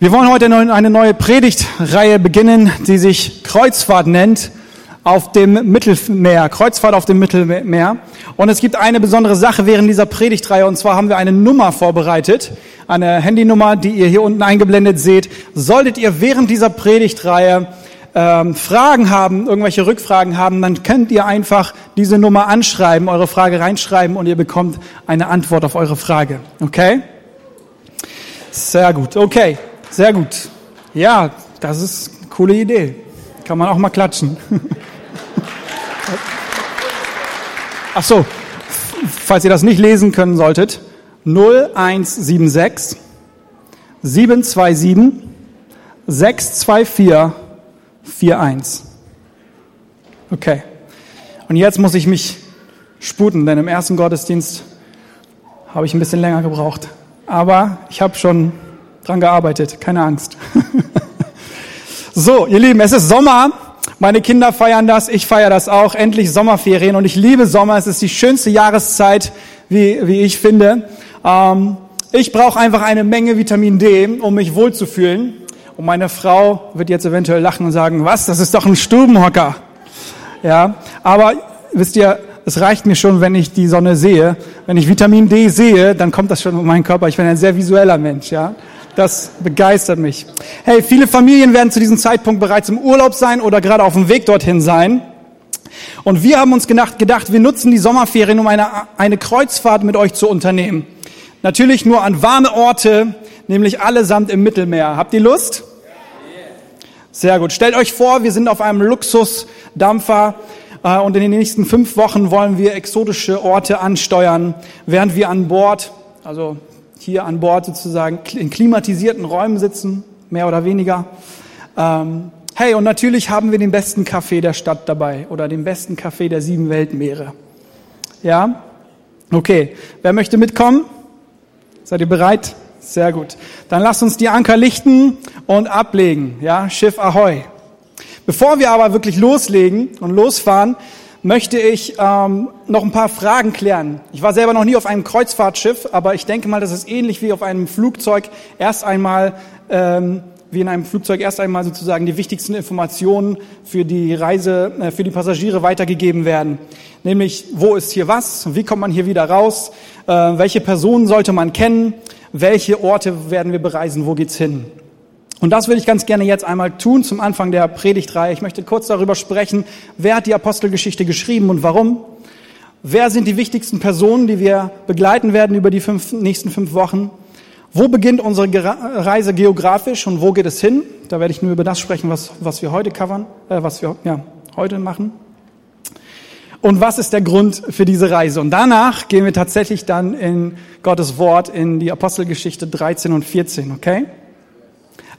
Wir wollen heute eine neue Predigtreihe beginnen, die sich Kreuzfahrt nennt auf dem Mittelmeer, Kreuzfahrt auf dem Mittelmeer. Und es gibt eine besondere Sache während dieser Predigtreihe, und zwar haben wir eine Nummer vorbereitet, eine Handynummer, die ihr hier unten eingeblendet seht. Solltet ihr während dieser Predigtreihe ähm, Fragen haben, irgendwelche Rückfragen haben, dann könnt ihr einfach diese Nummer anschreiben, eure Frage reinschreiben und ihr bekommt eine Antwort auf eure Frage. Okay? Sehr gut. Okay. Sehr gut. Ja, das ist eine coole Idee. Kann man auch mal klatschen. Ach so, falls ihr das nicht lesen können solltet, 0176 727 624 41. Okay. Und jetzt muss ich mich sputen, denn im ersten Gottesdienst habe ich ein bisschen länger gebraucht. Aber ich habe schon dran gearbeitet, keine Angst. so, ihr Lieben, es ist Sommer. Meine Kinder feiern das, ich feiere das auch. Endlich Sommerferien und ich liebe Sommer. Es ist die schönste Jahreszeit, wie, wie ich finde. Ähm, ich brauche einfach eine Menge Vitamin D, um mich wohlzufühlen. Und meine Frau wird jetzt eventuell lachen und sagen, was, das ist doch ein Stubenhocker. Ja, aber wisst ihr, es reicht mir schon, wenn ich die Sonne sehe. Wenn ich Vitamin D sehe, dann kommt das schon in meinen Körper. Ich bin ein sehr visueller Mensch, ja. Das begeistert mich. Hey, viele Familien werden zu diesem Zeitpunkt bereits im Urlaub sein oder gerade auf dem Weg dorthin sein. Und wir haben uns gedacht, wir nutzen die Sommerferien, um eine, eine Kreuzfahrt mit euch zu unternehmen. Natürlich nur an warme Orte, nämlich allesamt im Mittelmeer. Habt ihr Lust? Sehr gut. Stellt euch vor, wir sind auf einem Luxusdampfer äh, und in den nächsten fünf Wochen wollen wir exotische Orte ansteuern, während wir an Bord, also hier an Bord sozusagen in klimatisierten Räumen sitzen, mehr oder weniger. Ähm, hey, und natürlich haben wir den besten Kaffee der Stadt dabei oder den besten Kaffee der sieben Weltmeere. Ja? Okay, wer möchte mitkommen? Seid ihr bereit? Sehr gut. Dann lasst uns die Anker lichten und ablegen. Ja, Schiff Ahoi. Bevor wir aber wirklich loslegen und losfahren, möchte ich ähm, noch ein paar Fragen klären. Ich war selber noch nie auf einem Kreuzfahrtschiff, aber ich denke mal, das ist ähnlich wie auf einem Flugzeug. Erst einmal, ähm, wie in einem Flugzeug, erst einmal sozusagen die wichtigsten Informationen für die Reise, äh, für die Passagiere weitergegeben werden. Nämlich, wo ist hier was? Wie kommt man hier wieder raus? Äh, welche Personen sollte man kennen? Welche Orte werden wir bereisen? Wo geht's hin? Und das würde ich ganz gerne jetzt einmal tun zum Anfang der Predigtreihe. Ich möchte kurz darüber sprechen, wer hat die Apostelgeschichte geschrieben und warum. Wer sind die wichtigsten Personen, die wir begleiten werden über die fünf, nächsten fünf Wochen? Wo beginnt unsere Reise geografisch und wo geht es hin? Da werde ich nur über das sprechen, was, was wir heute covern, äh, was wir ja, heute machen. Und was ist der Grund für diese Reise? Und danach gehen wir tatsächlich dann in Gottes Wort in die Apostelgeschichte 13 und 14, okay?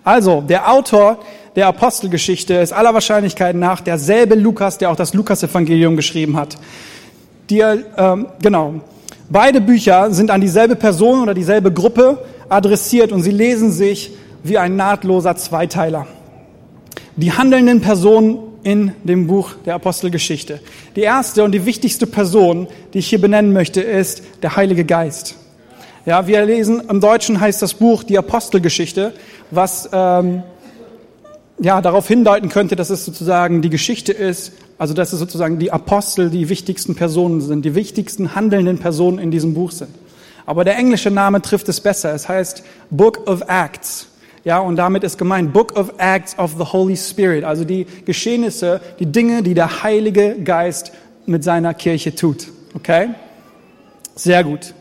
Also, der Autor der Apostelgeschichte ist aller Wahrscheinlichkeit nach derselbe Lukas, der auch das Lukasevangelium geschrieben hat. Die, ähm, genau. Beide Bücher sind an dieselbe Person oder dieselbe Gruppe adressiert und sie lesen sich wie ein nahtloser Zweiteiler. Die handelnden Personen in dem Buch der Apostelgeschichte. Die erste und die wichtigste Person, die ich hier benennen möchte, ist der Heilige Geist. Ja, wir lesen, im Deutschen heißt das Buch die Apostelgeschichte, was ähm, ja, darauf hindeuten könnte, dass es sozusagen die Geschichte ist, also dass es sozusagen die Apostel die wichtigsten Personen sind, die wichtigsten handelnden Personen in diesem Buch sind. Aber der englische Name trifft es besser. Es heißt Book of Acts. Ja, und damit ist gemeint Book of Acts of the Holy Spirit, also die Geschehnisse, die Dinge, die der Heilige Geist mit seiner Kirche tut. Okay? Sehr gut.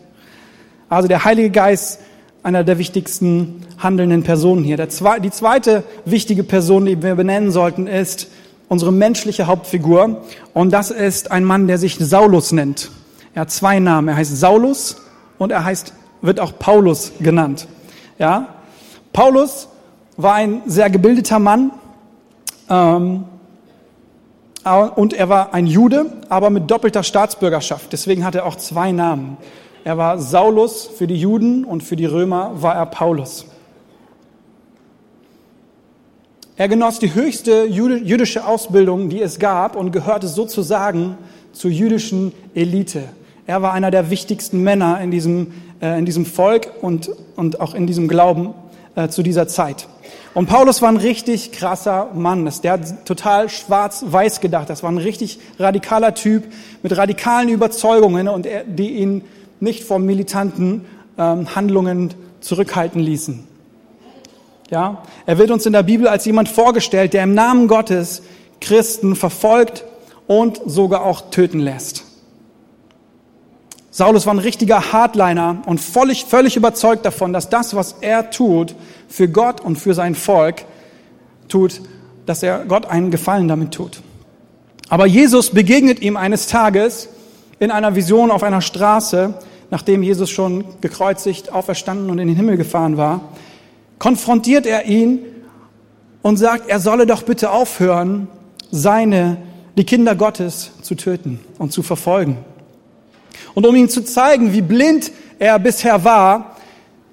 Also der Heilige Geist, einer der wichtigsten handelnden Personen hier. die zweite wichtige Person, die wir benennen sollten, ist unsere menschliche Hauptfigur. Und das ist ein Mann, der sich Saulus nennt. Er hat zwei Namen. Er heißt Saulus und er heißt, wird auch Paulus genannt. Ja? Paulus war ein sehr gebildeter Mann. Ähm, und er war ein Jude, aber mit doppelter Staatsbürgerschaft. Deswegen hat er auch zwei Namen. Er war Saulus für die Juden und für die Römer war er Paulus. Er genoss die höchste jüdische Ausbildung, die es gab und gehörte sozusagen zur jüdischen Elite. Er war einer der wichtigsten Männer in diesem, äh, in diesem Volk und, und auch in diesem Glauben äh, zu dieser Zeit. Und Paulus war ein richtig krasser Mann. Der hat total schwarz-weiß gedacht. Das war ein richtig radikaler Typ mit radikalen Überzeugungen und er, die ihn nicht vor militanten ähm, Handlungen zurückhalten ließen. Ja, er wird uns in der Bibel als jemand vorgestellt, der im Namen Gottes Christen verfolgt und sogar auch töten lässt. Saulus war ein richtiger Hardliner und völlig, völlig überzeugt davon, dass das, was er tut, für Gott und für sein Volk tut, dass er Gott einen Gefallen damit tut. Aber Jesus begegnet ihm eines Tages in einer Vision auf einer Straße, nachdem Jesus schon gekreuzigt, auferstanden und in den Himmel gefahren war, konfrontiert er ihn und sagt, er solle doch bitte aufhören, seine, die Kinder Gottes zu töten und zu verfolgen. Und um ihm zu zeigen, wie blind er bisher war,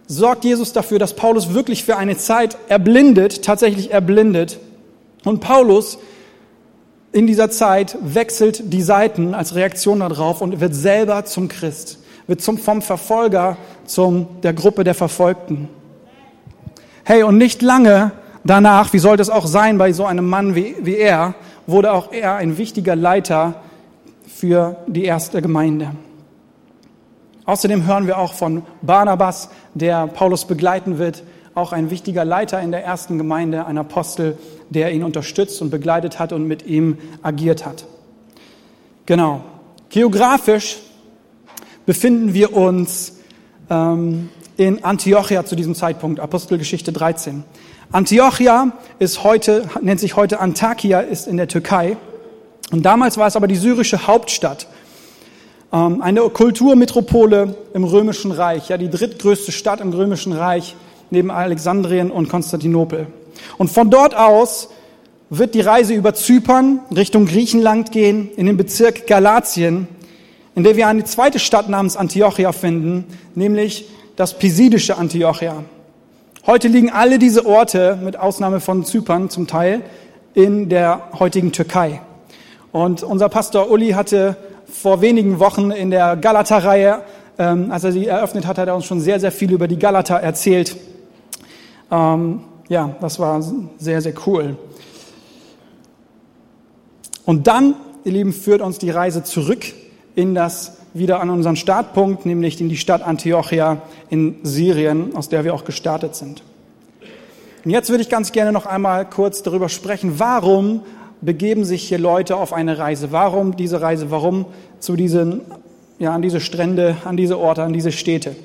sorgt Jesus dafür, dass Paulus wirklich für eine Zeit erblindet, tatsächlich erblindet. Und Paulus in dieser Zeit wechselt die Seiten als Reaktion darauf und wird selber zum Christ, wird zum, vom Verfolger zum der Gruppe der Verfolgten. Hey, und nicht lange danach, wie sollte es auch sein bei so einem Mann wie, wie er, wurde auch er ein wichtiger Leiter für die erste Gemeinde. Außerdem hören wir auch von Barnabas, der Paulus begleiten wird, auch ein wichtiger Leiter in der ersten Gemeinde, ein Apostel, der ihn unterstützt und begleitet hat und mit ihm agiert hat. Genau. Geografisch befinden wir uns ähm, in Antiochia zu diesem Zeitpunkt, Apostelgeschichte 13. Antiochia ist heute, nennt sich heute Antakya, ist in der Türkei. Und damals war es aber die syrische Hauptstadt ähm, eine Kulturmetropole im Römischen Reich, ja, die drittgrößte Stadt im Römischen Reich neben Alexandrien und Konstantinopel. Und von dort aus wird die Reise über Zypern Richtung Griechenland gehen, in den Bezirk Galatien, in der wir eine zweite Stadt namens Antiochia finden, nämlich das pisidische Antiochia. Heute liegen alle diese Orte, mit Ausnahme von Zypern zum Teil, in der heutigen Türkei. Und unser Pastor Uli hatte vor wenigen Wochen in der Galata-Reihe, ähm, als er sie eröffnet hat, hat er uns schon sehr, sehr viel über die Galata erzählt. Ähm, ja, das war sehr, sehr cool. Und dann, ihr Lieben, führt uns die Reise zurück in das, wieder an unseren Startpunkt, nämlich in die Stadt Antiochia in Syrien, aus der wir auch gestartet sind. Und jetzt würde ich ganz gerne noch einmal kurz darüber sprechen, warum begeben sich hier Leute auf eine Reise. Warum diese Reise? Warum zu diesen, ja, an diese Strände, an diese Orte, an diese Städte?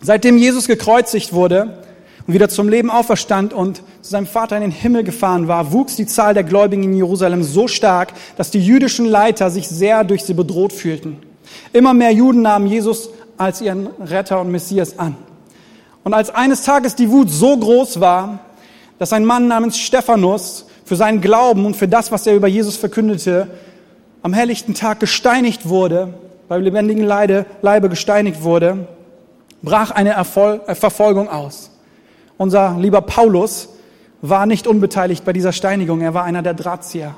Seitdem Jesus gekreuzigt wurde und wieder zum Leben auferstand und zu seinem Vater in den Himmel gefahren war, wuchs die Zahl der Gläubigen in Jerusalem so stark, dass die jüdischen Leiter sich sehr durch sie bedroht fühlten. Immer mehr Juden nahmen Jesus als ihren Retter und Messias an. Und als eines Tages die Wut so groß war, dass ein Mann namens Stephanus für seinen Glauben und für das, was er über Jesus verkündete, am helllichten Tag gesteinigt wurde, beim lebendigen Leide, Leibe gesteinigt wurde, brach eine Erfol äh, Verfolgung aus. Unser lieber Paulus war nicht unbeteiligt bei dieser Steinigung, er war einer der Drahtzieher.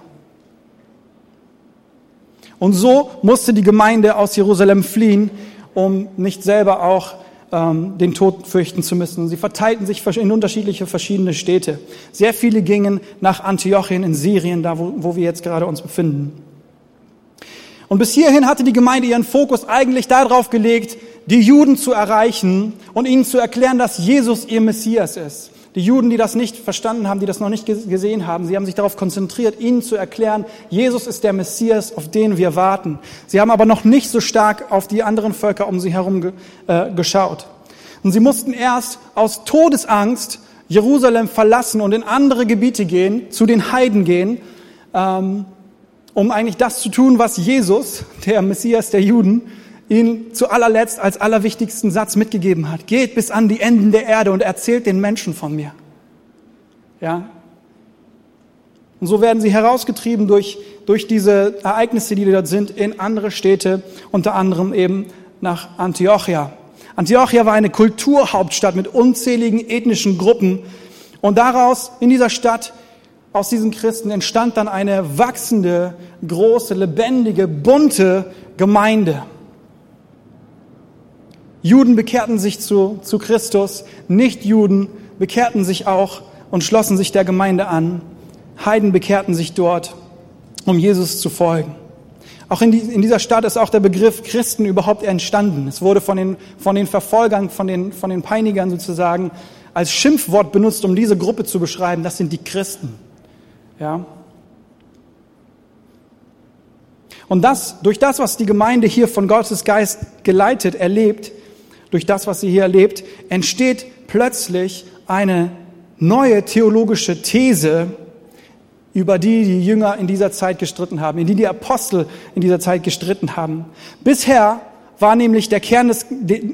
Und so musste die Gemeinde aus Jerusalem fliehen, um nicht selber auch ähm, den Tod fürchten zu müssen. Sie verteilten sich in unterschiedliche verschiedene Städte. Sehr viele gingen nach Antiochien in Syrien, da wo, wo wir jetzt gerade uns befinden. Und bis hierhin hatte die Gemeinde ihren Fokus eigentlich darauf gelegt, die Juden zu erreichen und ihnen zu erklären, dass Jesus ihr Messias ist. Die Juden, die das nicht verstanden haben, die das noch nicht gesehen haben, sie haben sich darauf konzentriert, ihnen zu erklären, Jesus ist der Messias, auf den wir warten. Sie haben aber noch nicht so stark auf die anderen Völker um sie herum äh, geschaut. Und sie mussten erst aus Todesangst Jerusalem verlassen und in andere Gebiete gehen, zu den Heiden gehen, ähm, um eigentlich das zu tun, was Jesus, der Messias der Juden, ihn zu allerletzt als allerwichtigsten Satz mitgegeben hat. Geht bis an die Enden der Erde und erzählt den Menschen von mir. Ja. Und so werden sie herausgetrieben durch, durch diese Ereignisse, die dort sind, in andere Städte, unter anderem eben nach Antiochia. Antiochia war eine Kulturhauptstadt mit unzähligen ethnischen Gruppen. Und daraus, in dieser Stadt, aus diesen Christen entstand dann eine wachsende, große, lebendige, bunte Gemeinde. Juden bekehrten sich zu, zu Christus, Nichtjuden bekehrten sich auch und schlossen sich der Gemeinde an. Heiden bekehrten sich dort, um Jesus zu folgen. Auch in, die, in, dieser Stadt ist auch der Begriff Christen überhaupt entstanden. Es wurde von den, von den Verfolgern, von den, von den Peinigern sozusagen als Schimpfwort benutzt, um diese Gruppe zu beschreiben. Das sind die Christen. Ja. Und das, durch das, was die Gemeinde hier von Gottes Geist geleitet, erlebt, durch das, was sie hier erlebt, entsteht plötzlich eine neue theologische These, über die die Jünger in dieser Zeit gestritten haben, in die die Apostel in dieser Zeit gestritten haben. Bisher war nämlich der Kern des,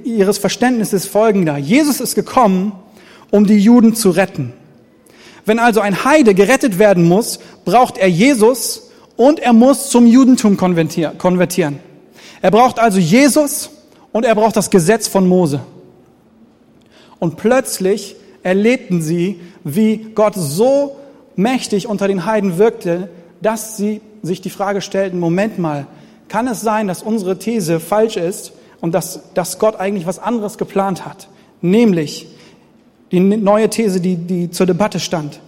ihres Verständnisses folgender. Jesus ist gekommen, um die Juden zu retten. Wenn also ein Heide gerettet werden muss, braucht er Jesus und er muss zum Judentum konvertieren. Er braucht also Jesus und er braucht das Gesetz von Mose. Und plötzlich erlebten sie, wie Gott so mächtig unter den Heiden wirkte, dass sie sich die Frage stellten, Moment mal, kann es sein, dass unsere These falsch ist und dass, dass Gott eigentlich was anderes geplant hat? Nämlich die neue These, die, die zur Debatte stand.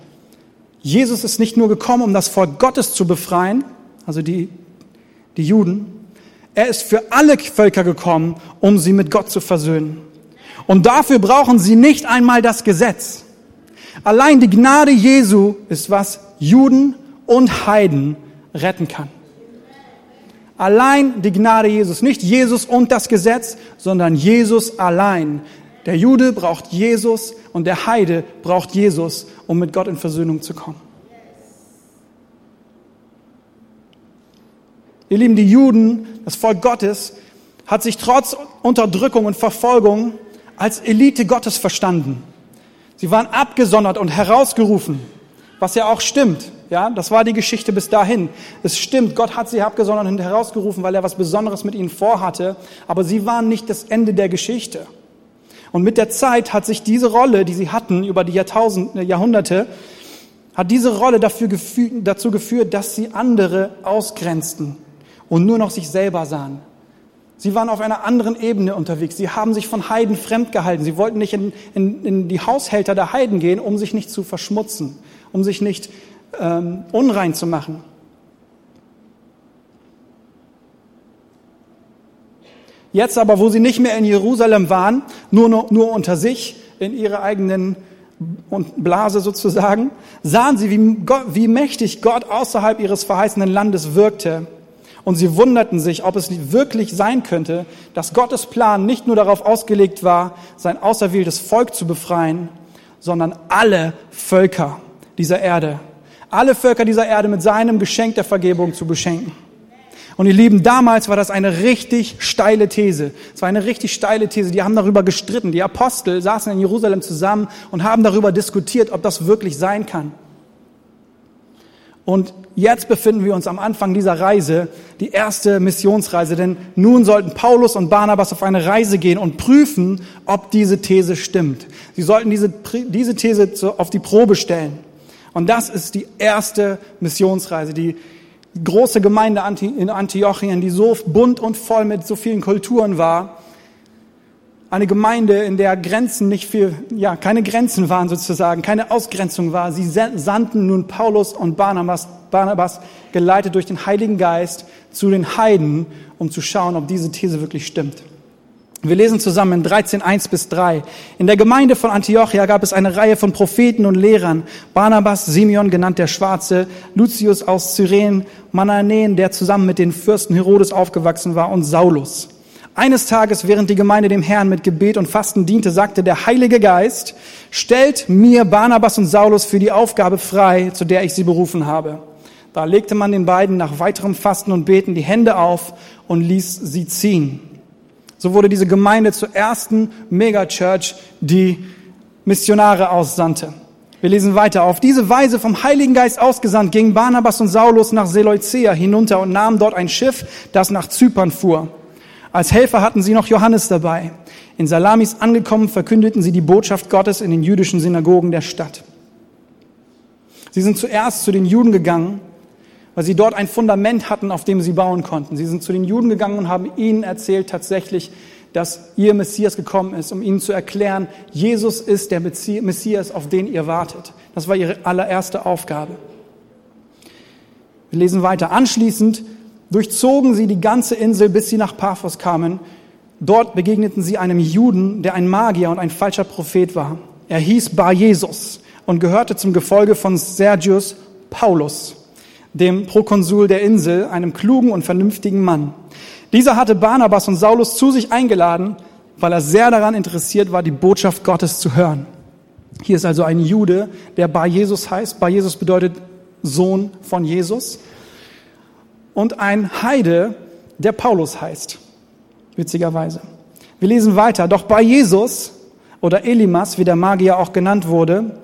Jesus ist nicht nur gekommen, um das Volk Gottes zu befreien, also die, die Juden, er ist für alle Völker gekommen, um sie mit Gott zu versöhnen. Und dafür brauchen sie nicht einmal das Gesetz. Allein die Gnade Jesu ist, was Juden und Heiden retten kann. Allein die Gnade Jesus, nicht Jesus und das Gesetz, sondern Jesus allein. Der Jude braucht Jesus und der Heide braucht Jesus, um mit Gott in Versöhnung zu kommen. Ihr Lieben, die Juden, das Volk Gottes, hat sich trotz Unterdrückung und Verfolgung als Elite Gottes verstanden. Sie waren abgesondert und herausgerufen, was ja auch stimmt. Ja, das war die Geschichte bis dahin. Es stimmt, Gott hat sie abgesondert und herausgerufen, weil er was Besonderes mit ihnen vorhatte. Aber sie waren nicht das Ende der Geschichte. Und mit der Zeit hat sich diese Rolle, die sie hatten über die Jahrtausende, Jahrhunderte, hat diese Rolle dafür dazu geführt, dass sie andere ausgrenzten und nur noch sich selber sahen. Sie waren auf einer anderen Ebene unterwegs. Sie haben sich von Heiden fremd gehalten. Sie wollten nicht in, in, in die Haushälter der Heiden gehen, um sich nicht zu verschmutzen, um sich nicht ähm, unrein zu machen. Jetzt aber, wo sie nicht mehr in Jerusalem waren, nur, nur, nur unter sich, in ihrer eigenen Blase sozusagen, sahen sie, wie, Gott, wie mächtig Gott außerhalb ihres verheißenen Landes wirkte und sie wunderten sich, ob es wirklich sein könnte, dass Gottes Plan nicht nur darauf ausgelegt war, sein auserwähltes Volk zu befreien, sondern alle Völker dieser Erde, alle Völker dieser Erde mit seinem Geschenk der Vergebung zu beschenken. Und ihr Lieben, damals war das eine richtig steile These. Es war eine richtig steile These. Die haben darüber gestritten. Die Apostel saßen in Jerusalem zusammen und haben darüber diskutiert, ob das wirklich sein kann. Und jetzt befinden wir uns am Anfang dieser Reise, die erste Missionsreise, denn nun sollten Paulus und Barnabas auf eine Reise gehen und prüfen, ob diese These stimmt. Sie sollten diese, diese These auf die Probe stellen. Und das ist die erste Missionsreise, die große Gemeinde in Antiochien, die so bunt und voll mit so vielen Kulturen war, eine Gemeinde, in der Grenzen nicht viel, ja, keine Grenzen waren sozusagen, keine Ausgrenzung war. Sie sandten nun Paulus und Barnabas, Barnabas, geleitet durch den Heiligen Geist, zu den Heiden, um zu schauen, ob diese These wirklich stimmt. Wir lesen zusammen in 13, 1 bis 3. In der Gemeinde von Antiochia gab es eine Reihe von Propheten und Lehrern. Barnabas, Simeon, genannt der Schwarze, Lucius aus Cyren, Mananen, der zusammen mit den Fürsten Herodes aufgewachsen war, und Saulus. Eines Tages, während die Gemeinde dem Herrn mit Gebet und Fasten diente, sagte der Heilige Geist, stellt mir Barnabas und Saulus für die Aufgabe frei, zu der ich sie berufen habe. Da legte man den beiden nach weiterem Fasten und Beten die Hände auf und ließ sie ziehen. So wurde diese Gemeinde zur ersten Megachurch, die Missionare aussandte. Wir lesen weiter. Auf diese Weise vom Heiligen Geist ausgesandt gingen Barnabas und Saulus nach Seleucea hinunter und nahmen dort ein Schiff, das nach Zypern fuhr. Als Helfer hatten sie noch Johannes dabei. In Salamis angekommen, verkündeten sie die Botschaft Gottes in den jüdischen Synagogen der Stadt. Sie sind zuerst zu den Juden gegangen, weil sie dort ein Fundament hatten, auf dem sie bauen konnten. Sie sind zu den Juden gegangen und haben ihnen erzählt tatsächlich dass ihr Messias gekommen ist, um ihnen zu erklären, Jesus ist der Messias, auf den ihr wartet. Das war ihre allererste Aufgabe. Wir lesen weiter. Anschließend durchzogen sie die ganze Insel, bis sie nach Paphos kamen. Dort begegneten sie einem Juden, der ein Magier und ein falscher Prophet war. Er hieß Bar Jesus und gehörte zum Gefolge von Sergius Paulus, dem Prokonsul der Insel, einem klugen und vernünftigen Mann. Dieser hatte Barnabas und Saulus zu sich eingeladen, weil er sehr daran interessiert war, die Botschaft Gottes zu hören. Hier ist also ein Jude, der Bar Jesus heißt. Bar Jesus bedeutet Sohn von Jesus. Und ein Heide, der Paulus heißt. Witzigerweise. Wir lesen weiter. Doch bei Jesus oder Elimas, wie der Magier auch genannt wurde,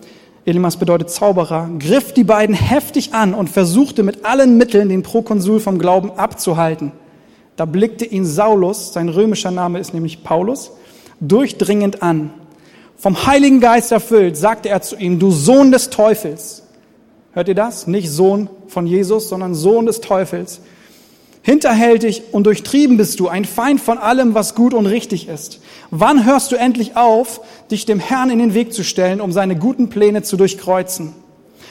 Elimas bedeutet Zauberer, griff die beiden heftig an und versuchte mit allen Mitteln den Prokonsul vom Glauben abzuhalten. Da blickte ihn Saulus, sein römischer Name ist nämlich Paulus, durchdringend an. Vom Heiligen Geist erfüllt, sagte er zu ihm, du Sohn des Teufels. Hört ihr das? Nicht Sohn von Jesus, sondern Sohn des Teufels. Hinterhältig und durchtrieben bist du, ein Feind von allem, was gut und richtig ist. Wann hörst du endlich auf, dich dem Herrn in den Weg zu stellen, um seine guten Pläne zu durchkreuzen?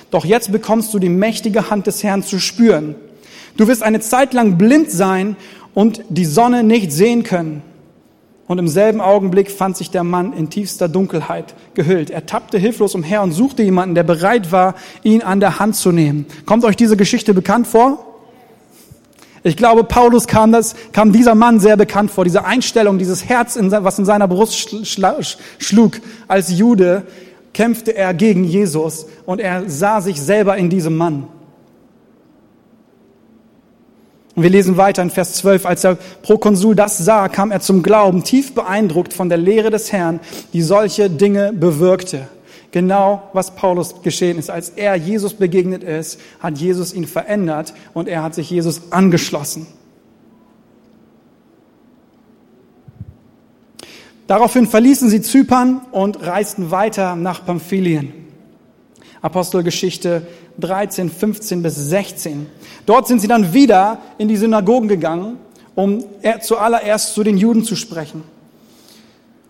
Doch jetzt bekommst du die mächtige Hand des Herrn zu spüren. Du wirst eine Zeit lang blind sein und die Sonne nicht sehen können. Und im selben Augenblick fand sich der Mann in tiefster Dunkelheit gehüllt. Er tappte hilflos umher und suchte jemanden, der bereit war, ihn an der Hand zu nehmen. Kommt euch diese Geschichte bekannt vor? Ich glaube, Paulus kam, das, kam dieser Mann sehr bekannt vor, diese Einstellung, dieses Herz, was in seiner Brust schlug. Als Jude kämpfte er gegen Jesus und er sah sich selber in diesem Mann. Und wir lesen weiter in Vers 12. Als der Prokonsul das sah, kam er zum Glauben, tief beeindruckt von der Lehre des Herrn, die solche Dinge bewirkte. Genau was Paulus geschehen ist. Als er Jesus begegnet ist, hat Jesus ihn verändert und er hat sich Jesus angeschlossen. Daraufhin verließen sie Zypern und reisten weiter nach Pamphylien. Apostelgeschichte 13, 15 bis 16. Dort sind sie dann wieder in die Synagogen gegangen, um zuallererst zu den Juden zu sprechen.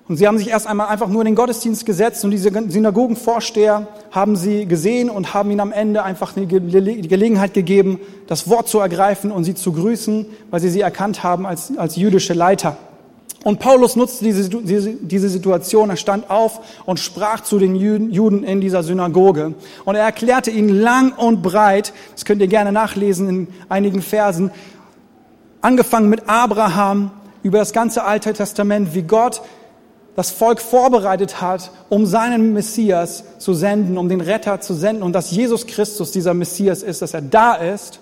Und sie haben sich erst einmal einfach nur in den Gottesdienst gesetzt und diese Synagogenvorsteher haben sie gesehen und haben ihnen am Ende einfach die Gelegenheit gegeben, das Wort zu ergreifen und sie zu grüßen, weil sie sie erkannt haben als, als jüdische Leiter. Und Paulus nutzte diese, diese, diese Situation, er stand auf und sprach zu den Juden in dieser Synagoge. Und er erklärte ihnen lang und breit, das könnt ihr gerne nachlesen in einigen Versen, angefangen mit Abraham, über das ganze Alte Testament, wie Gott das Volk vorbereitet hat, um seinen Messias zu senden, um den Retter zu senden und dass Jesus Christus dieser Messias ist, dass er da ist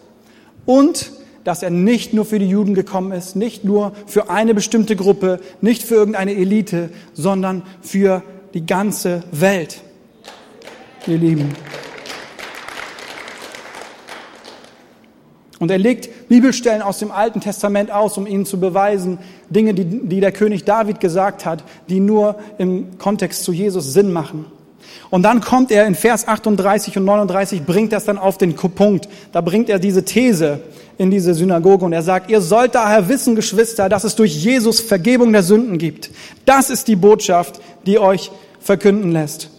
und dass er nicht nur für die Juden gekommen ist, nicht nur für eine bestimmte Gruppe, nicht für irgendeine Elite, sondern für die ganze Welt. Ihr Lieben. Und er legt Bibelstellen aus dem Alten Testament aus, um ihnen zu beweisen, Dinge, die, die der König David gesagt hat, die nur im Kontext zu Jesus Sinn machen. Und dann kommt er in Vers 38 und 39, bringt das dann auf den Punkt. Da bringt er diese These, in diese Synagoge und er sagt, ihr sollt daher wissen, Geschwister, dass es durch Jesus Vergebung der Sünden gibt. Das ist die Botschaft, die euch verkünden lässt.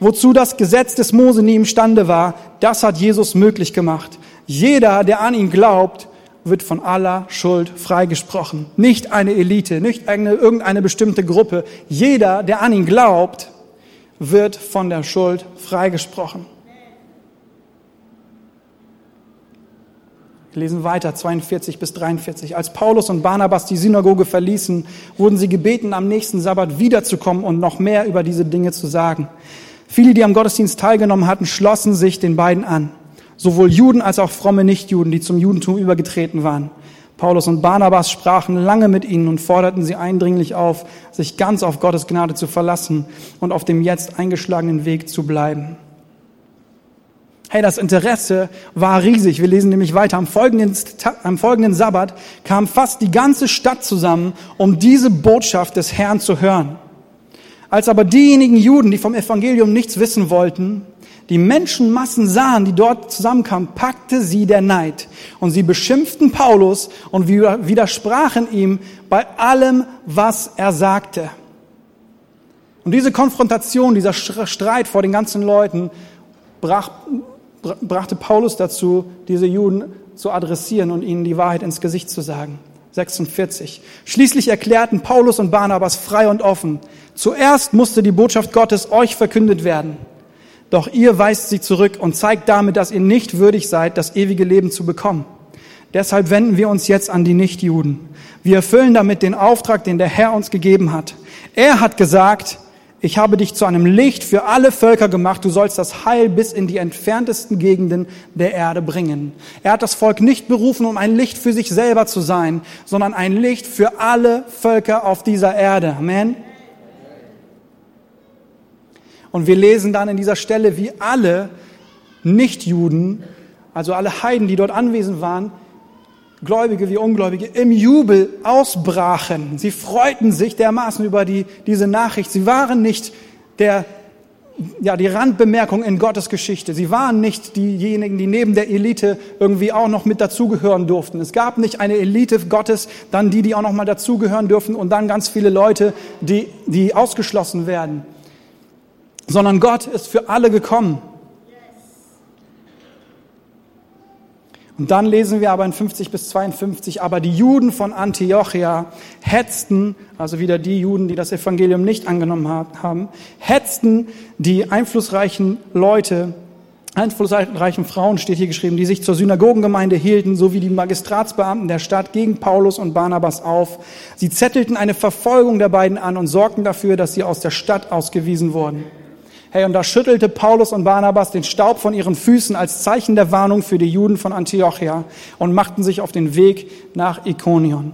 Wozu das Gesetz des Mose nie imstande war, das hat Jesus möglich gemacht. Jeder, der an ihn glaubt, wird von aller Schuld freigesprochen. Nicht eine Elite, nicht eine, irgendeine bestimmte Gruppe. Jeder, der an ihn glaubt, wird von der Schuld freigesprochen. Wir lesen weiter, 42 bis 43. Als Paulus und Barnabas die Synagoge verließen, wurden sie gebeten, am nächsten Sabbat wiederzukommen und noch mehr über diese Dinge zu sagen. Viele, die am Gottesdienst teilgenommen hatten, schlossen sich den beiden an. Sowohl Juden als auch fromme Nichtjuden, die zum Judentum übergetreten waren. Paulus und Barnabas sprachen lange mit ihnen und forderten sie eindringlich auf, sich ganz auf Gottes Gnade zu verlassen und auf dem jetzt eingeschlagenen Weg zu bleiben. Hey, das Interesse war riesig. Wir lesen nämlich weiter. Am folgenden, am folgenden Sabbat kam fast die ganze Stadt zusammen, um diese Botschaft des Herrn zu hören. Als aber diejenigen Juden, die vom Evangelium nichts wissen wollten, die Menschenmassen sahen, die dort zusammenkamen, packte sie der Neid. Und sie beschimpften Paulus und widersprachen ihm bei allem, was er sagte. Und diese Konfrontation, dieser Streit vor den ganzen Leuten brach, brachte Paulus dazu, diese Juden zu adressieren und ihnen die Wahrheit ins Gesicht zu sagen. 46. Schließlich erklärten Paulus und Barnabas frei und offen, zuerst musste die Botschaft Gottes euch verkündet werden. Doch ihr weist sie zurück und zeigt damit, dass ihr nicht würdig seid, das ewige Leben zu bekommen. Deshalb wenden wir uns jetzt an die Nichtjuden. Wir erfüllen damit den Auftrag, den der Herr uns gegeben hat. Er hat gesagt, ich habe dich zu einem Licht für alle Völker gemacht. Du sollst das Heil bis in die entferntesten Gegenden der Erde bringen. Er hat das Volk nicht berufen, um ein Licht für sich selber zu sein, sondern ein Licht für alle Völker auf dieser Erde. Amen. Und wir lesen dann in dieser Stelle, wie alle Nichtjuden, also alle Heiden, die dort anwesend waren, Gläubige wie Ungläubige im Jubel ausbrachen. Sie freuten sich dermaßen über die, diese Nachricht. Sie waren nicht der, ja, die Randbemerkung in Gottes Geschichte. Sie waren nicht diejenigen, die neben der Elite irgendwie auch noch mit dazugehören durften. Es gab nicht eine Elite Gottes, dann die, die auch noch mal dazugehören dürfen und dann ganz viele Leute, die, die ausgeschlossen werden. Sondern Gott ist für alle gekommen. Und dann lesen wir aber in 50 bis 52, aber die Juden von Antiochia hetzten, also wieder die Juden, die das Evangelium nicht angenommen haben, hetzten die einflussreichen Leute, einflussreichen Frauen steht hier geschrieben, die sich zur Synagogengemeinde hielten, sowie die Magistratsbeamten der Stadt gegen Paulus und Barnabas auf. Sie zettelten eine Verfolgung der beiden an und sorgten dafür, dass sie aus der Stadt ausgewiesen wurden. Hey, und da schüttelte Paulus und Barnabas den Staub von ihren Füßen als Zeichen der Warnung für die Juden von Antiochia und machten sich auf den Weg nach Ikonion.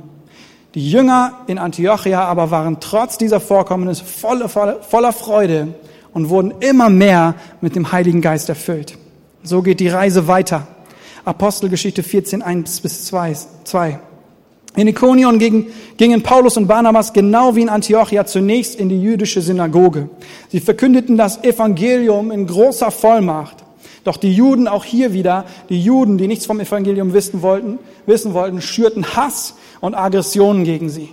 Die Jünger in Antiochia aber waren trotz dieser Vorkommnisse voller, voller Freude und wurden immer mehr mit dem Heiligen Geist erfüllt. So geht die Reise weiter. Apostelgeschichte 14, 1 bis 2. In Ikonion gingen Paulus und Barnabas genau wie in Antiochia zunächst in die jüdische Synagoge. Sie verkündeten das Evangelium in großer Vollmacht. Doch die Juden, auch hier wieder, die Juden, die nichts vom Evangelium wissen wollten, wissen wollten, schürten Hass und Aggressionen gegen sie.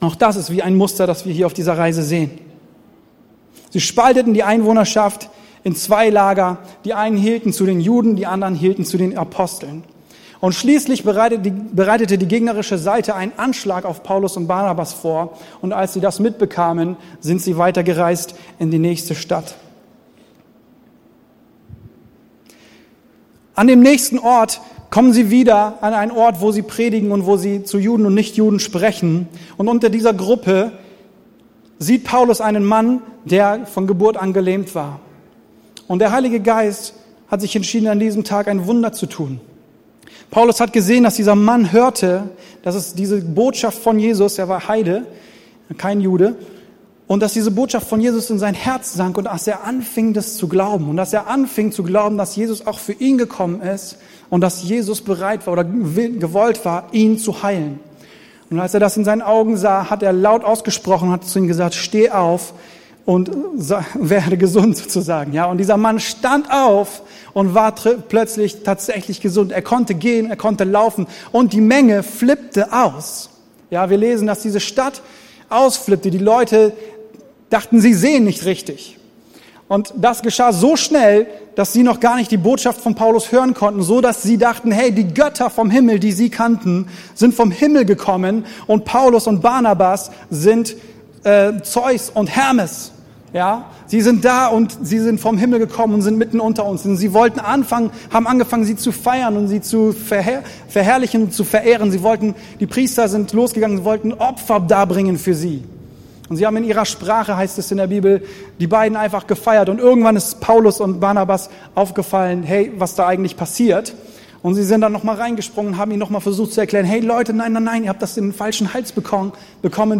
Auch das ist wie ein Muster, das wir hier auf dieser Reise sehen. Sie spalteten die Einwohnerschaft in zwei Lager. Die einen hielten zu den Juden, die anderen hielten zu den Aposteln. Und schließlich bereitete die, gegnerische Seite einen Anschlag auf Paulus und Barnabas vor. Und als sie das mitbekamen, sind sie weitergereist in die nächste Stadt. An dem nächsten Ort kommen sie wieder an einen Ort, wo sie predigen und wo sie zu Juden und Nichtjuden sprechen. Und unter dieser Gruppe sieht Paulus einen Mann, der von Geburt an gelähmt war. Und der Heilige Geist hat sich entschieden, an diesem Tag ein Wunder zu tun. Paulus hat gesehen, dass dieser Mann hörte, dass es diese Botschaft von Jesus, er war Heide, kein Jude, und dass diese Botschaft von Jesus in sein Herz sank und dass er anfing, das zu glauben. Und dass er anfing zu glauben, dass Jesus auch für ihn gekommen ist und dass Jesus bereit war oder gewollt war, ihn zu heilen. Und als er das in seinen Augen sah, hat er laut ausgesprochen, hat zu ihm gesagt, steh auf, und werde gesund sozusagen. Ja, und dieser Mann stand auf und war plötzlich tatsächlich gesund. Er konnte gehen, er konnte laufen und die Menge flippte aus. Ja, wir lesen, dass diese Stadt ausflippte. Die Leute dachten, sie sehen nicht richtig. Und das geschah so schnell, dass sie noch gar nicht die Botschaft von Paulus hören konnten, so dass sie dachten, hey, die Götter vom Himmel, die sie kannten, sind vom Himmel gekommen und Paulus und Barnabas sind äh, Zeus und Hermes. Ja, sie sind da und sie sind vom Himmel gekommen und sind mitten unter uns. Und sie wollten anfangen, haben angefangen, sie zu feiern und sie zu verher verherrlichen und zu verehren. Sie wollten, die Priester sind losgegangen, sie wollten Opfer darbringen für sie. Und sie haben in ihrer Sprache, heißt es in der Bibel, die beiden einfach gefeiert. Und irgendwann ist Paulus und Barnabas aufgefallen, hey, was da eigentlich passiert. Und sie sind dann nochmal reingesprungen, haben ihn nochmal versucht zu erklären, hey Leute, nein, nein, nein, ihr habt das in den falschen Hals bekommen.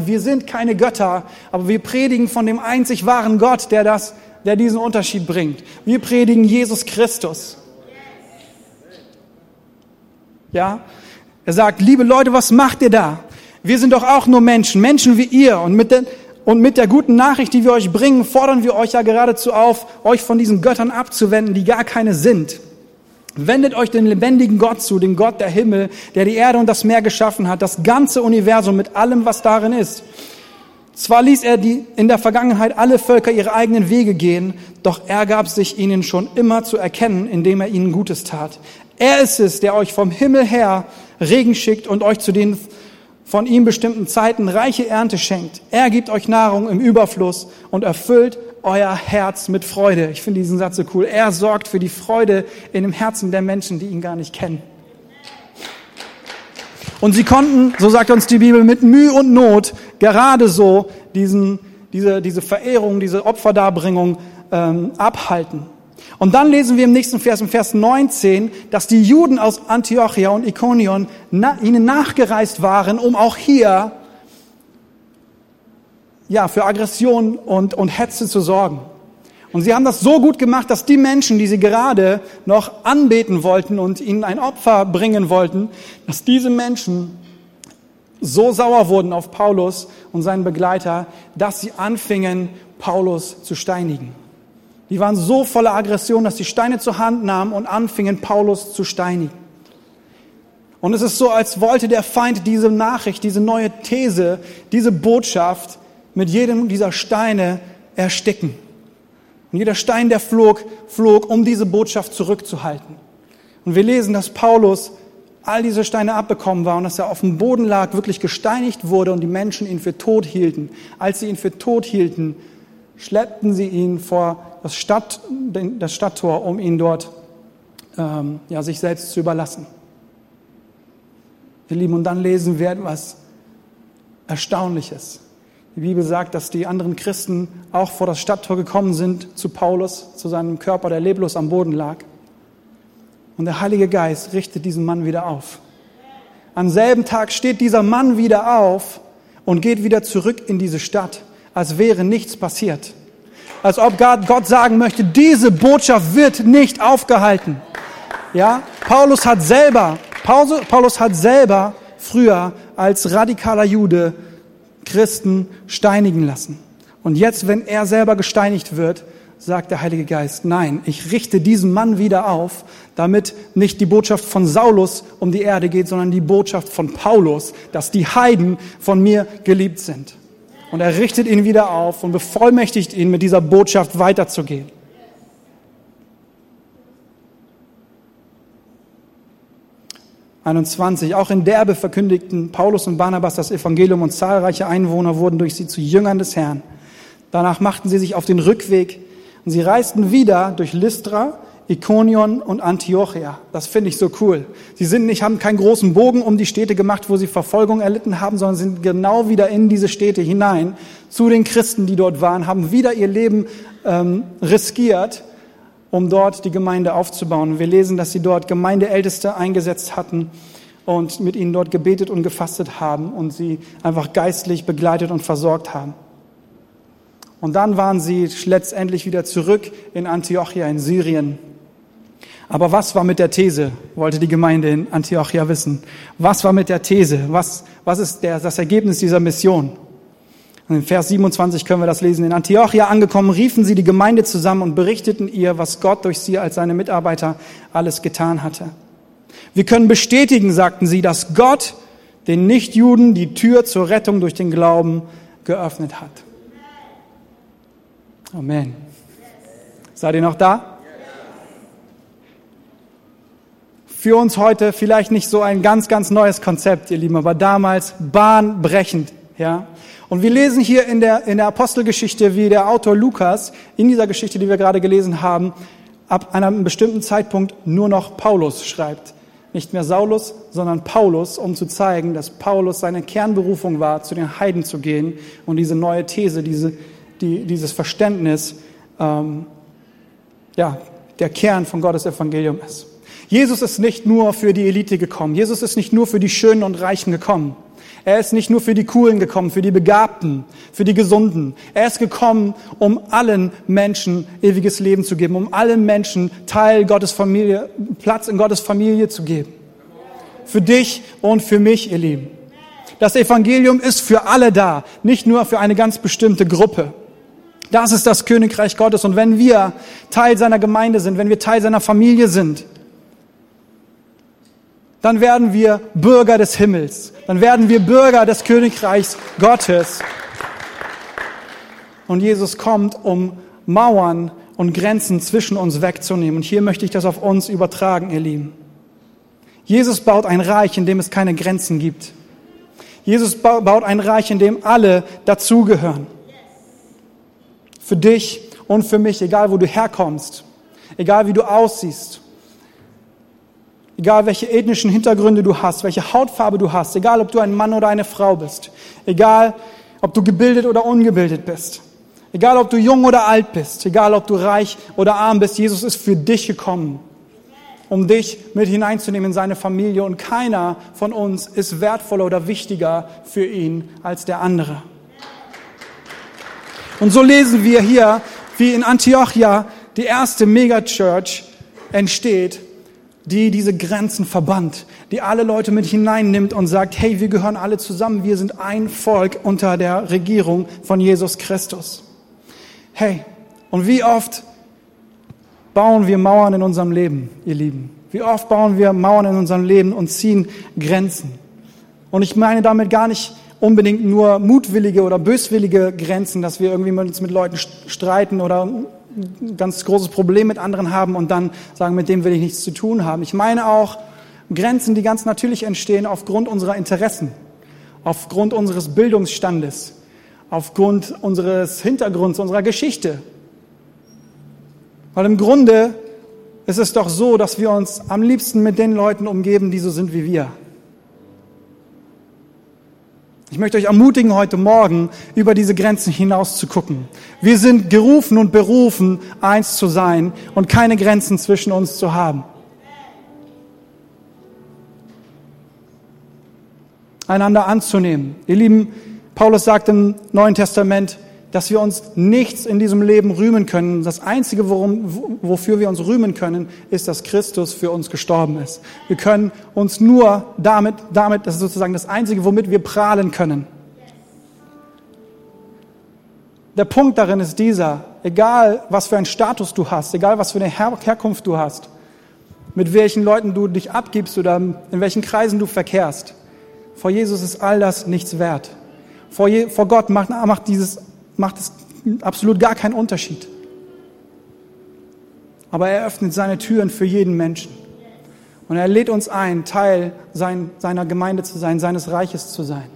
Wir sind keine Götter, aber wir predigen von dem einzig wahren Gott, der das, der diesen Unterschied bringt. Wir predigen Jesus Christus. Ja? Er sagt, liebe Leute, was macht ihr da? Wir sind doch auch nur Menschen, Menschen wie ihr. Und mit den, Und mit der guten Nachricht, die wir euch bringen, fordern wir euch ja geradezu auf, euch von diesen Göttern abzuwenden, die gar keine sind. Wendet euch den lebendigen Gott zu, den Gott der Himmel, der die Erde und das Meer geschaffen hat, das ganze Universum mit allem, was darin ist. Zwar ließ er die, in der Vergangenheit alle Völker ihre eigenen Wege gehen, doch er gab sich ihnen schon immer zu erkennen, indem er ihnen Gutes tat. Er ist es, der euch vom Himmel her Regen schickt und euch zu den von ihm bestimmten Zeiten reiche Ernte schenkt. Er gibt euch Nahrung im Überfluss und erfüllt euer Herz mit Freude. Ich finde diesen Satz so cool. Er sorgt für die Freude in dem Herzen der Menschen, die ihn gar nicht kennen. Und sie konnten, so sagt uns die Bibel, mit Mühe und Not gerade so diesen, diese, diese Verehrung, diese Opferdarbringung ähm, abhalten. Und dann lesen wir im nächsten Vers, im Vers 19, dass die Juden aus Antiochia und Ikonion na, ihnen nachgereist waren, um auch hier ja, für Aggression und, und Hetze zu sorgen. Und sie haben das so gut gemacht, dass die Menschen, die sie gerade noch anbeten wollten und ihnen ein Opfer bringen wollten, dass diese Menschen so sauer wurden auf Paulus und seinen Begleiter, dass sie anfingen, Paulus zu steinigen. Die waren so voller Aggression, dass sie Steine zur Hand nahmen und anfingen, Paulus zu steinigen. Und es ist so, als wollte der Feind diese Nachricht, diese neue These, diese Botschaft mit jedem dieser Steine ersticken. Und jeder Stein, der flog, flog, um diese Botschaft zurückzuhalten. Und wir lesen, dass Paulus all diese Steine abbekommen war und dass er auf dem Boden lag, wirklich gesteinigt wurde und die Menschen ihn für tot hielten. Als sie ihn für tot hielten, schleppten sie ihn vor das, Stadt, das Stadttor, um ihn dort ähm, ja, sich selbst zu überlassen. Ihr Lieben, und dann lesen wir etwas Erstaunliches. Die Bibel sagt, dass die anderen Christen auch vor das Stadttor gekommen sind zu Paulus, zu seinem Körper, der leblos am Boden lag. Und der Heilige Geist richtet diesen Mann wieder auf. Am selben Tag steht dieser Mann wieder auf und geht wieder zurück in diese Stadt, als wäre nichts passiert. Als ob Gott sagen möchte, diese Botschaft wird nicht aufgehalten. Ja, Paulus hat selber, Paulus hat selber früher als radikaler Jude Christen steinigen lassen. Und jetzt, wenn er selber gesteinigt wird, sagt der Heilige Geist, nein, ich richte diesen Mann wieder auf, damit nicht die Botschaft von Saulus um die Erde geht, sondern die Botschaft von Paulus, dass die Heiden von mir geliebt sind. Und er richtet ihn wieder auf und bevollmächtigt ihn, mit dieser Botschaft weiterzugehen. 21. Auch in Derbe verkündigten Paulus und Barnabas das Evangelium und zahlreiche Einwohner wurden durch sie zu Jüngern des Herrn. Danach machten sie sich auf den Rückweg und sie reisten wieder durch Lystra, Ikonion und Antiochia. Das finde ich so cool. Sie sind nicht, haben keinen großen Bogen um die Städte gemacht, wo sie Verfolgung erlitten haben, sondern sind genau wieder in diese Städte hinein zu den Christen, die dort waren, haben wieder ihr Leben ähm, riskiert um dort die Gemeinde aufzubauen. Wir lesen, dass sie dort Gemeindeälteste eingesetzt hatten und mit ihnen dort gebetet und gefastet haben und sie einfach geistlich begleitet und versorgt haben. Und dann waren sie letztendlich wieder zurück in Antiochia in Syrien. Aber was war mit der These, wollte die Gemeinde in Antiochia wissen. Was war mit der These? Was, was ist der, das Ergebnis dieser Mission? Und in Vers 27 können wir das lesen. In Antiochia angekommen, riefen sie die Gemeinde zusammen und berichteten ihr, was Gott durch sie als seine Mitarbeiter alles getan hatte. Wir können bestätigen, sagten sie, dass Gott den Nichtjuden die Tür zur Rettung durch den Glauben geöffnet hat. Amen. Seid ihr noch da? Für uns heute vielleicht nicht so ein ganz, ganz neues Konzept, ihr Lieben, aber damals bahnbrechend, ja. Und wir lesen hier in der, in der Apostelgeschichte, wie der Autor Lukas in dieser Geschichte, die wir gerade gelesen haben, ab einem bestimmten Zeitpunkt nur noch Paulus schreibt. Nicht mehr Saulus, sondern Paulus, um zu zeigen, dass Paulus seine Kernberufung war, zu den Heiden zu gehen und diese neue These, diese, die, dieses Verständnis, ähm, ja, der Kern von Gottes Evangelium ist. Jesus ist nicht nur für die Elite gekommen. Jesus ist nicht nur für die Schönen und Reichen gekommen. Er ist nicht nur für die Coolen gekommen, für die Begabten, für die Gesunden. Er ist gekommen, um allen Menschen ewiges Leben zu geben, um allen Menschen Teil Gottes Familie, Platz in Gottes Familie zu geben. Für dich und für mich, ihr Lieben. Das Evangelium ist für alle da, nicht nur für eine ganz bestimmte Gruppe. Das ist das Königreich Gottes. Und wenn wir Teil seiner Gemeinde sind, wenn wir Teil seiner Familie sind, dann werden wir Bürger des Himmels. Dann werden wir Bürger des Königreichs Gottes. Und Jesus kommt, um Mauern und Grenzen zwischen uns wegzunehmen. Und hier möchte ich das auf uns übertragen, ihr Lieben. Jesus baut ein Reich, in dem es keine Grenzen gibt. Jesus baut ein Reich, in dem alle dazugehören. Für dich und für mich, egal wo du herkommst, egal wie du aussiehst, egal welche ethnischen Hintergründe du hast, welche Hautfarbe du hast, egal ob du ein Mann oder eine Frau bist, egal ob du gebildet oder ungebildet bist, egal ob du jung oder alt bist, egal ob du reich oder arm bist, Jesus ist für dich gekommen, um dich mit hineinzunehmen in seine Familie und keiner von uns ist wertvoller oder wichtiger für ihn als der andere. Und so lesen wir hier, wie in Antiochia die erste Megachurch entsteht, die diese Grenzen verbannt, die alle Leute mit hineinnimmt und sagt, hey, wir gehören alle zusammen, wir sind ein Volk unter der Regierung von Jesus Christus. Hey, und wie oft bauen wir Mauern in unserem Leben, ihr Lieben? Wie oft bauen wir Mauern in unserem Leben und ziehen Grenzen? Und ich meine damit gar nicht unbedingt nur mutwillige oder böswillige Grenzen, dass wir irgendwie uns mit Leuten streiten oder ein ganz großes Problem mit anderen haben und dann sagen, mit dem will ich nichts zu tun haben. Ich meine auch Grenzen, die ganz natürlich entstehen aufgrund unserer Interessen, aufgrund unseres Bildungsstandes, aufgrund unseres Hintergrunds, unserer Geschichte. Weil im Grunde ist es doch so, dass wir uns am liebsten mit den Leuten umgeben, die so sind wie wir. Ich möchte euch ermutigen, heute Morgen über diese Grenzen hinaus zu gucken. Wir sind gerufen und berufen, eins zu sein und keine Grenzen zwischen uns zu haben. Einander anzunehmen. Ihr Lieben, Paulus sagt im Neuen Testament, dass wir uns nichts in diesem Leben rühmen können. Das Einzige, worum, wofür wir uns rühmen können, ist, dass Christus für uns gestorben ist. Wir können uns nur damit, damit, das ist sozusagen das Einzige, womit wir prahlen können. Der Punkt darin ist dieser, egal was für einen Status du hast, egal was für eine Her Herkunft du hast, mit welchen Leuten du dich abgibst oder in welchen Kreisen du verkehrst, vor Jesus ist all das nichts wert. Vor, Je vor Gott macht, macht dieses macht es absolut gar keinen Unterschied. Aber er öffnet seine Türen für jeden Menschen. Und er lädt uns ein, Teil sein, seiner Gemeinde zu sein, seines Reiches zu sein.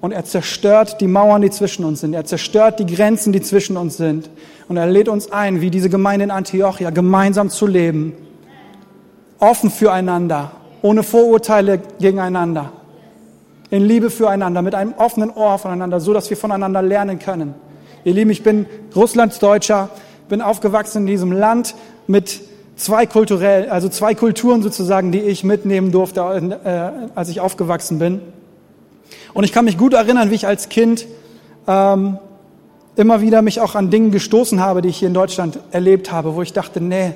Und er zerstört die Mauern, die zwischen uns sind. Er zerstört die Grenzen, die zwischen uns sind. Und er lädt uns ein, wie diese Gemeinde in Antiochia, gemeinsam zu leben. Offen füreinander, ohne Vorurteile gegeneinander in Liebe füreinander, mit einem offenen Ohr voneinander, so dass wir voneinander lernen können. Ihr Lieben, ich bin Russlandsdeutscher, bin aufgewachsen in diesem Land mit zwei kulturell, also zwei Kulturen sozusagen, die ich mitnehmen durfte, äh, als ich aufgewachsen bin. Und ich kann mich gut erinnern, wie ich als Kind ähm, immer wieder mich auch an Dingen gestoßen habe, die ich hier in Deutschland erlebt habe, wo ich dachte, nee,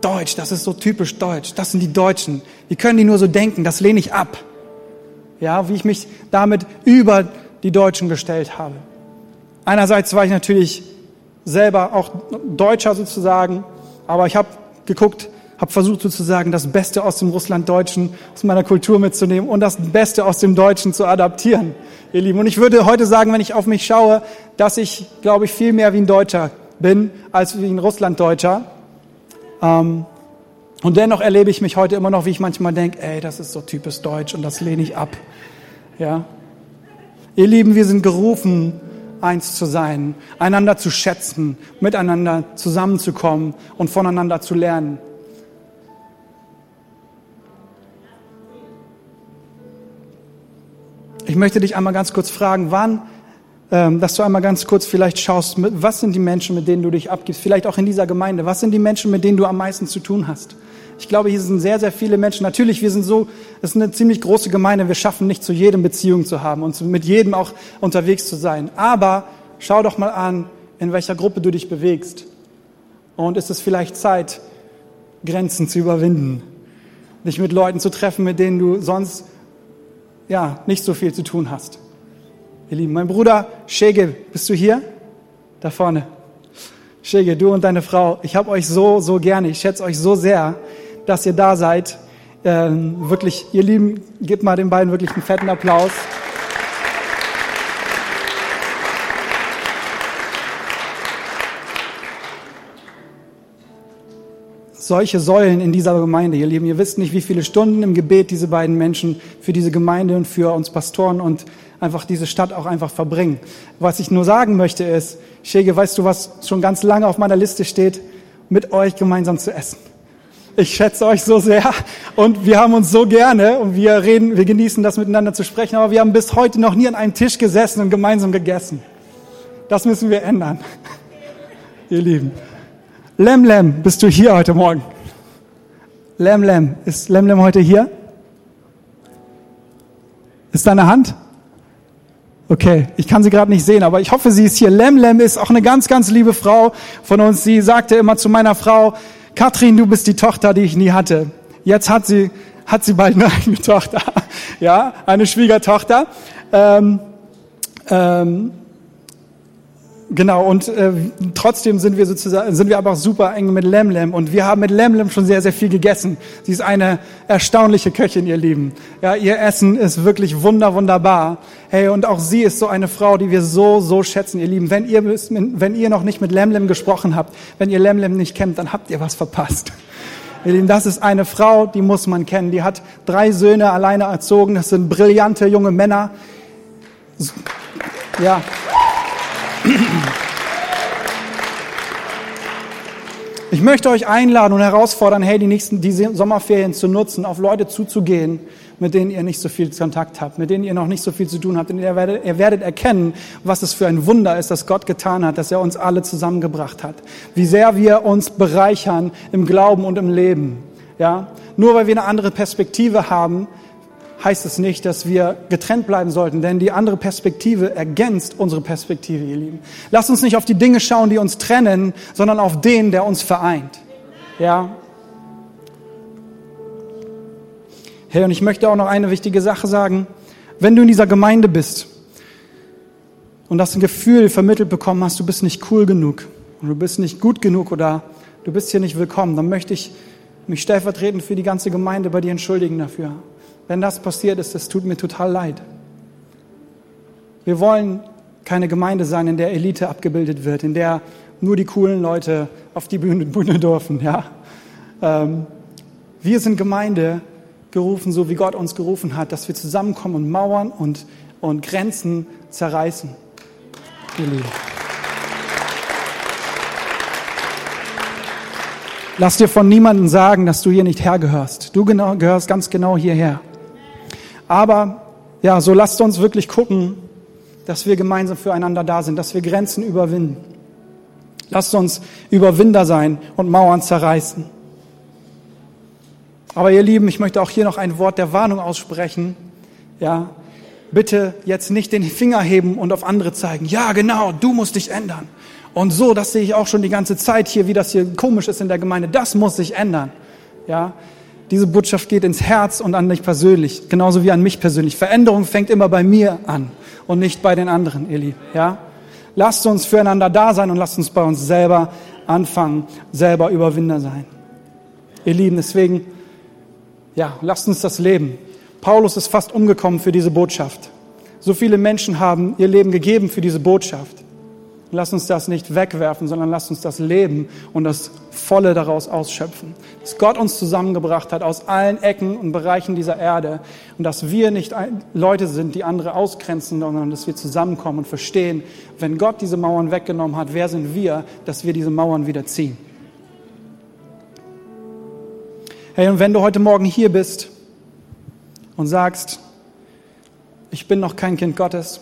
Deutsch, das ist so typisch deutsch, das sind die Deutschen. Wie können die nur so denken? Das lehne ich ab ja, wie ich mich damit über die Deutschen gestellt habe. Einerseits war ich natürlich selber auch Deutscher sozusagen, aber ich habe geguckt, habe versucht sozusagen das Beste aus dem Russlanddeutschen, aus meiner Kultur mitzunehmen und das Beste aus dem Deutschen zu adaptieren, ihr Lieben. Und ich würde heute sagen, wenn ich auf mich schaue, dass ich, glaube ich, viel mehr wie ein Deutscher bin als wie ein Russlanddeutscher. Ähm, und dennoch erlebe ich mich heute immer noch, wie ich manchmal denke, ey, das ist so typisch deutsch und das lehne ich ab. Ja? Ihr Lieben, wir sind gerufen, eins zu sein, einander zu schätzen, miteinander zusammenzukommen und voneinander zu lernen. Ich möchte dich einmal ganz kurz fragen, wann, ähm, dass du einmal ganz kurz vielleicht schaust, was sind die Menschen, mit denen du dich abgibst, vielleicht auch in dieser Gemeinde, was sind die Menschen, mit denen du am meisten zu tun hast? Ich glaube, hier sind sehr, sehr viele Menschen. Natürlich, wir sind so, es ist eine ziemlich große Gemeinde. Wir schaffen nicht zu jedem Beziehung zu haben und mit jedem auch unterwegs zu sein. Aber schau doch mal an, in welcher Gruppe du dich bewegst. Und ist es vielleicht Zeit, Grenzen zu überwinden? Dich mit Leuten zu treffen, mit denen du sonst ja, nicht so viel zu tun hast. Ihr Lieben, mein Bruder Schege, bist du hier? Da vorne. Schege, du und deine Frau, ich habe euch so, so gerne, ich schätze euch so sehr, dass ihr da seid. Ähm, wirklich, ihr Lieben, gebt mal den beiden wirklich einen fetten Applaus. solche Säulen in dieser Gemeinde, ihr Lieben. Ihr wisst nicht, wie viele Stunden im Gebet diese beiden Menschen für diese Gemeinde und für uns Pastoren und einfach diese Stadt auch einfach verbringen. Was ich nur sagen möchte ist, Schege, weißt du, was schon ganz lange auf meiner Liste steht? Mit euch gemeinsam zu essen. Ich schätze euch so sehr und wir haben uns so gerne und wir reden, wir genießen das miteinander zu sprechen, aber wir haben bis heute noch nie an einem Tisch gesessen und gemeinsam gegessen. Das müssen wir ändern. Ihr Lieben. Lemlem, bist du hier heute Morgen? Lemlem, ist Lemlem heute hier? Ist deine Hand? Okay, ich kann sie gerade nicht sehen, aber ich hoffe, sie ist hier. Lemlem ist auch eine ganz, ganz liebe Frau von uns. Sie sagte immer zu meiner Frau, Katrin, du bist die Tochter, die ich nie hatte. Jetzt hat sie, hat sie bald eine eigene Tochter. Ja, eine Schwiegertochter. Ähm, ähm, Genau, und äh, trotzdem sind wir sozusagen, sind wir aber auch super eng mit Lemlem und wir haben mit Lemlem schon sehr, sehr viel gegessen. Sie ist eine erstaunliche Köchin, ihr Lieben. Ja, ihr Essen ist wirklich wunder, wunderbar. Hey, und auch sie ist so eine Frau, die wir so, so schätzen, ihr Lieben. Wenn ihr, wenn ihr noch nicht mit Lemlem gesprochen habt, wenn ihr Lemlem nicht kennt, dann habt ihr was verpasst. Ihr Lieben, das ist eine Frau, die muss man kennen. Die hat drei Söhne alleine erzogen. Das sind brillante junge Männer. Ja. Ich möchte euch einladen und herausfordern, hey, die nächsten die Sommerferien zu nutzen, auf Leute zuzugehen, mit denen ihr nicht so viel Kontakt habt, mit denen ihr noch nicht so viel zu tun habt. Und ihr werdet, ihr werdet erkennen, was es für ein Wunder ist, das Gott getan hat, dass er uns alle zusammengebracht hat. Wie sehr wir uns bereichern im Glauben und im Leben. Ja? Nur weil wir eine andere Perspektive haben, heißt es nicht, dass wir getrennt bleiben sollten, denn die andere Perspektive ergänzt unsere Perspektive, ihr Lieben. Lasst uns nicht auf die Dinge schauen, die uns trennen, sondern auf den, der uns vereint. Ja? Hey, und ich möchte auch noch eine wichtige Sache sagen. Wenn du in dieser Gemeinde bist und das ein Gefühl vermittelt bekommen hast, du bist nicht cool genug und du bist nicht gut genug oder du bist hier nicht willkommen, dann möchte ich mich stellvertretend für die ganze Gemeinde bei dir entschuldigen dafür. Wenn das passiert ist, das tut mir total leid. Wir wollen keine Gemeinde sein, in der Elite abgebildet wird, in der nur die coolen Leute auf die Bühne, Bühne dürfen. Ja? Ähm, wir sind Gemeinde gerufen, so wie Gott uns gerufen hat, dass wir zusammenkommen und Mauern und, und Grenzen zerreißen. Ihr. Lass dir von niemandem sagen, dass du hier nicht hergehörst. Du genau, gehörst ganz genau hierher. Aber ja, so lasst uns wirklich gucken, dass wir gemeinsam füreinander da sind, dass wir Grenzen überwinden. Lasst uns Überwinder sein und Mauern zerreißen. Aber ihr Lieben, ich möchte auch hier noch ein Wort der Warnung aussprechen. Ja, bitte jetzt nicht den Finger heben und auf andere zeigen. Ja, genau, du musst dich ändern. Und so, das sehe ich auch schon die ganze Zeit hier, wie das hier komisch ist in der Gemeinde. Das muss sich ändern. Ja, diese Botschaft geht ins Herz und an dich persönlich, genauso wie an mich persönlich. Veränderung fängt immer bei mir an und nicht bei den anderen, ihr Lieben. Ja? Lasst uns füreinander da sein und lasst uns bei uns selber anfangen, selber Überwinder sein. Ihr Lieben, deswegen, ja, lasst uns das leben. Paulus ist fast umgekommen für diese Botschaft. So viele Menschen haben ihr Leben gegeben für diese Botschaft. Lass uns das nicht wegwerfen, sondern lass uns das leben und das Volle daraus ausschöpfen. Dass Gott uns zusammengebracht hat aus allen Ecken und Bereichen dieser Erde und dass wir nicht Leute sind, die andere ausgrenzen, sondern dass wir zusammenkommen und verstehen, wenn Gott diese Mauern weggenommen hat, wer sind wir, dass wir diese Mauern wieder ziehen. Hey, und wenn du heute Morgen hier bist und sagst, ich bin noch kein Kind Gottes,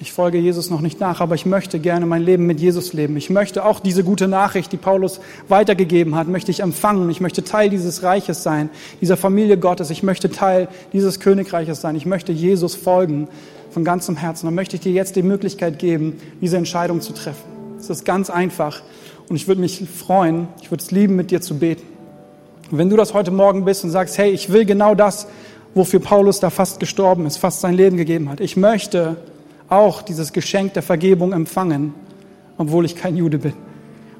ich folge Jesus noch nicht nach, aber ich möchte gerne mein Leben mit Jesus leben. Ich möchte auch diese gute Nachricht, die Paulus weitergegeben hat, möchte ich empfangen. Ich möchte Teil dieses Reiches sein, dieser Familie Gottes. Ich möchte Teil dieses Königreiches sein. Ich möchte Jesus folgen von ganzem Herzen. Dann möchte ich dir jetzt die Möglichkeit geben, diese Entscheidung zu treffen. Es ist ganz einfach und ich würde mich freuen, ich würde es lieben, mit dir zu beten. Und wenn du das heute Morgen bist und sagst, hey, ich will genau das, wofür Paulus da fast gestorben ist, fast sein Leben gegeben hat. Ich möchte auch dieses Geschenk der Vergebung empfangen, obwohl ich kein Jude bin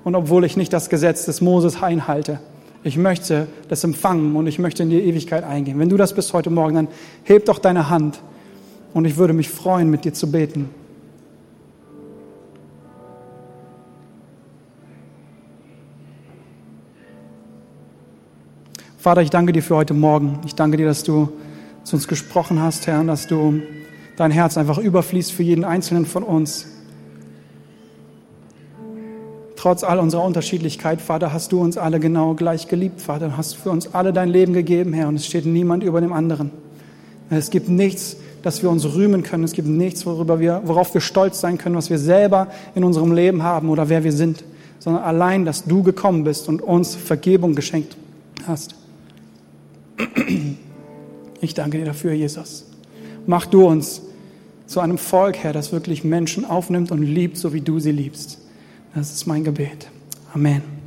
und obwohl ich nicht das Gesetz des Moses einhalte. Ich möchte das empfangen und ich möchte in die Ewigkeit eingehen. Wenn du das bist heute Morgen, dann heb doch deine Hand und ich würde mich freuen, mit dir zu beten. Vater, ich danke dir für heute Morgen. Ich danke dir, dass du zu uns gesprochen hast, Herr, dass du dein Herz einfach überfließt für jeden Einzelnen von uns. Trotz all unserer Unterschiedlichkeit, Vater, hast du uns alle genau gleich geliebt, Vater. Du hast für uns alle dein Leben gegeben, Herr, und es steht niemand über dem anderen. Es gibt nichts, das wir uns rühmen können. Es gibt nichts, worüber wir, worauf wir stolz sein können, was wir selber in unserem Leben haben oder wer wir sind, sondern allein, dass du gekommen bist und uns Vergebung geschenkt hast. Ich danke dir dafür, Jesus. Mach du uns zu einem Volk, Herr, das wirklich Menschen aufnimmt und liebt, so wie du sie liebst. Das ist mein Gebet. Amen.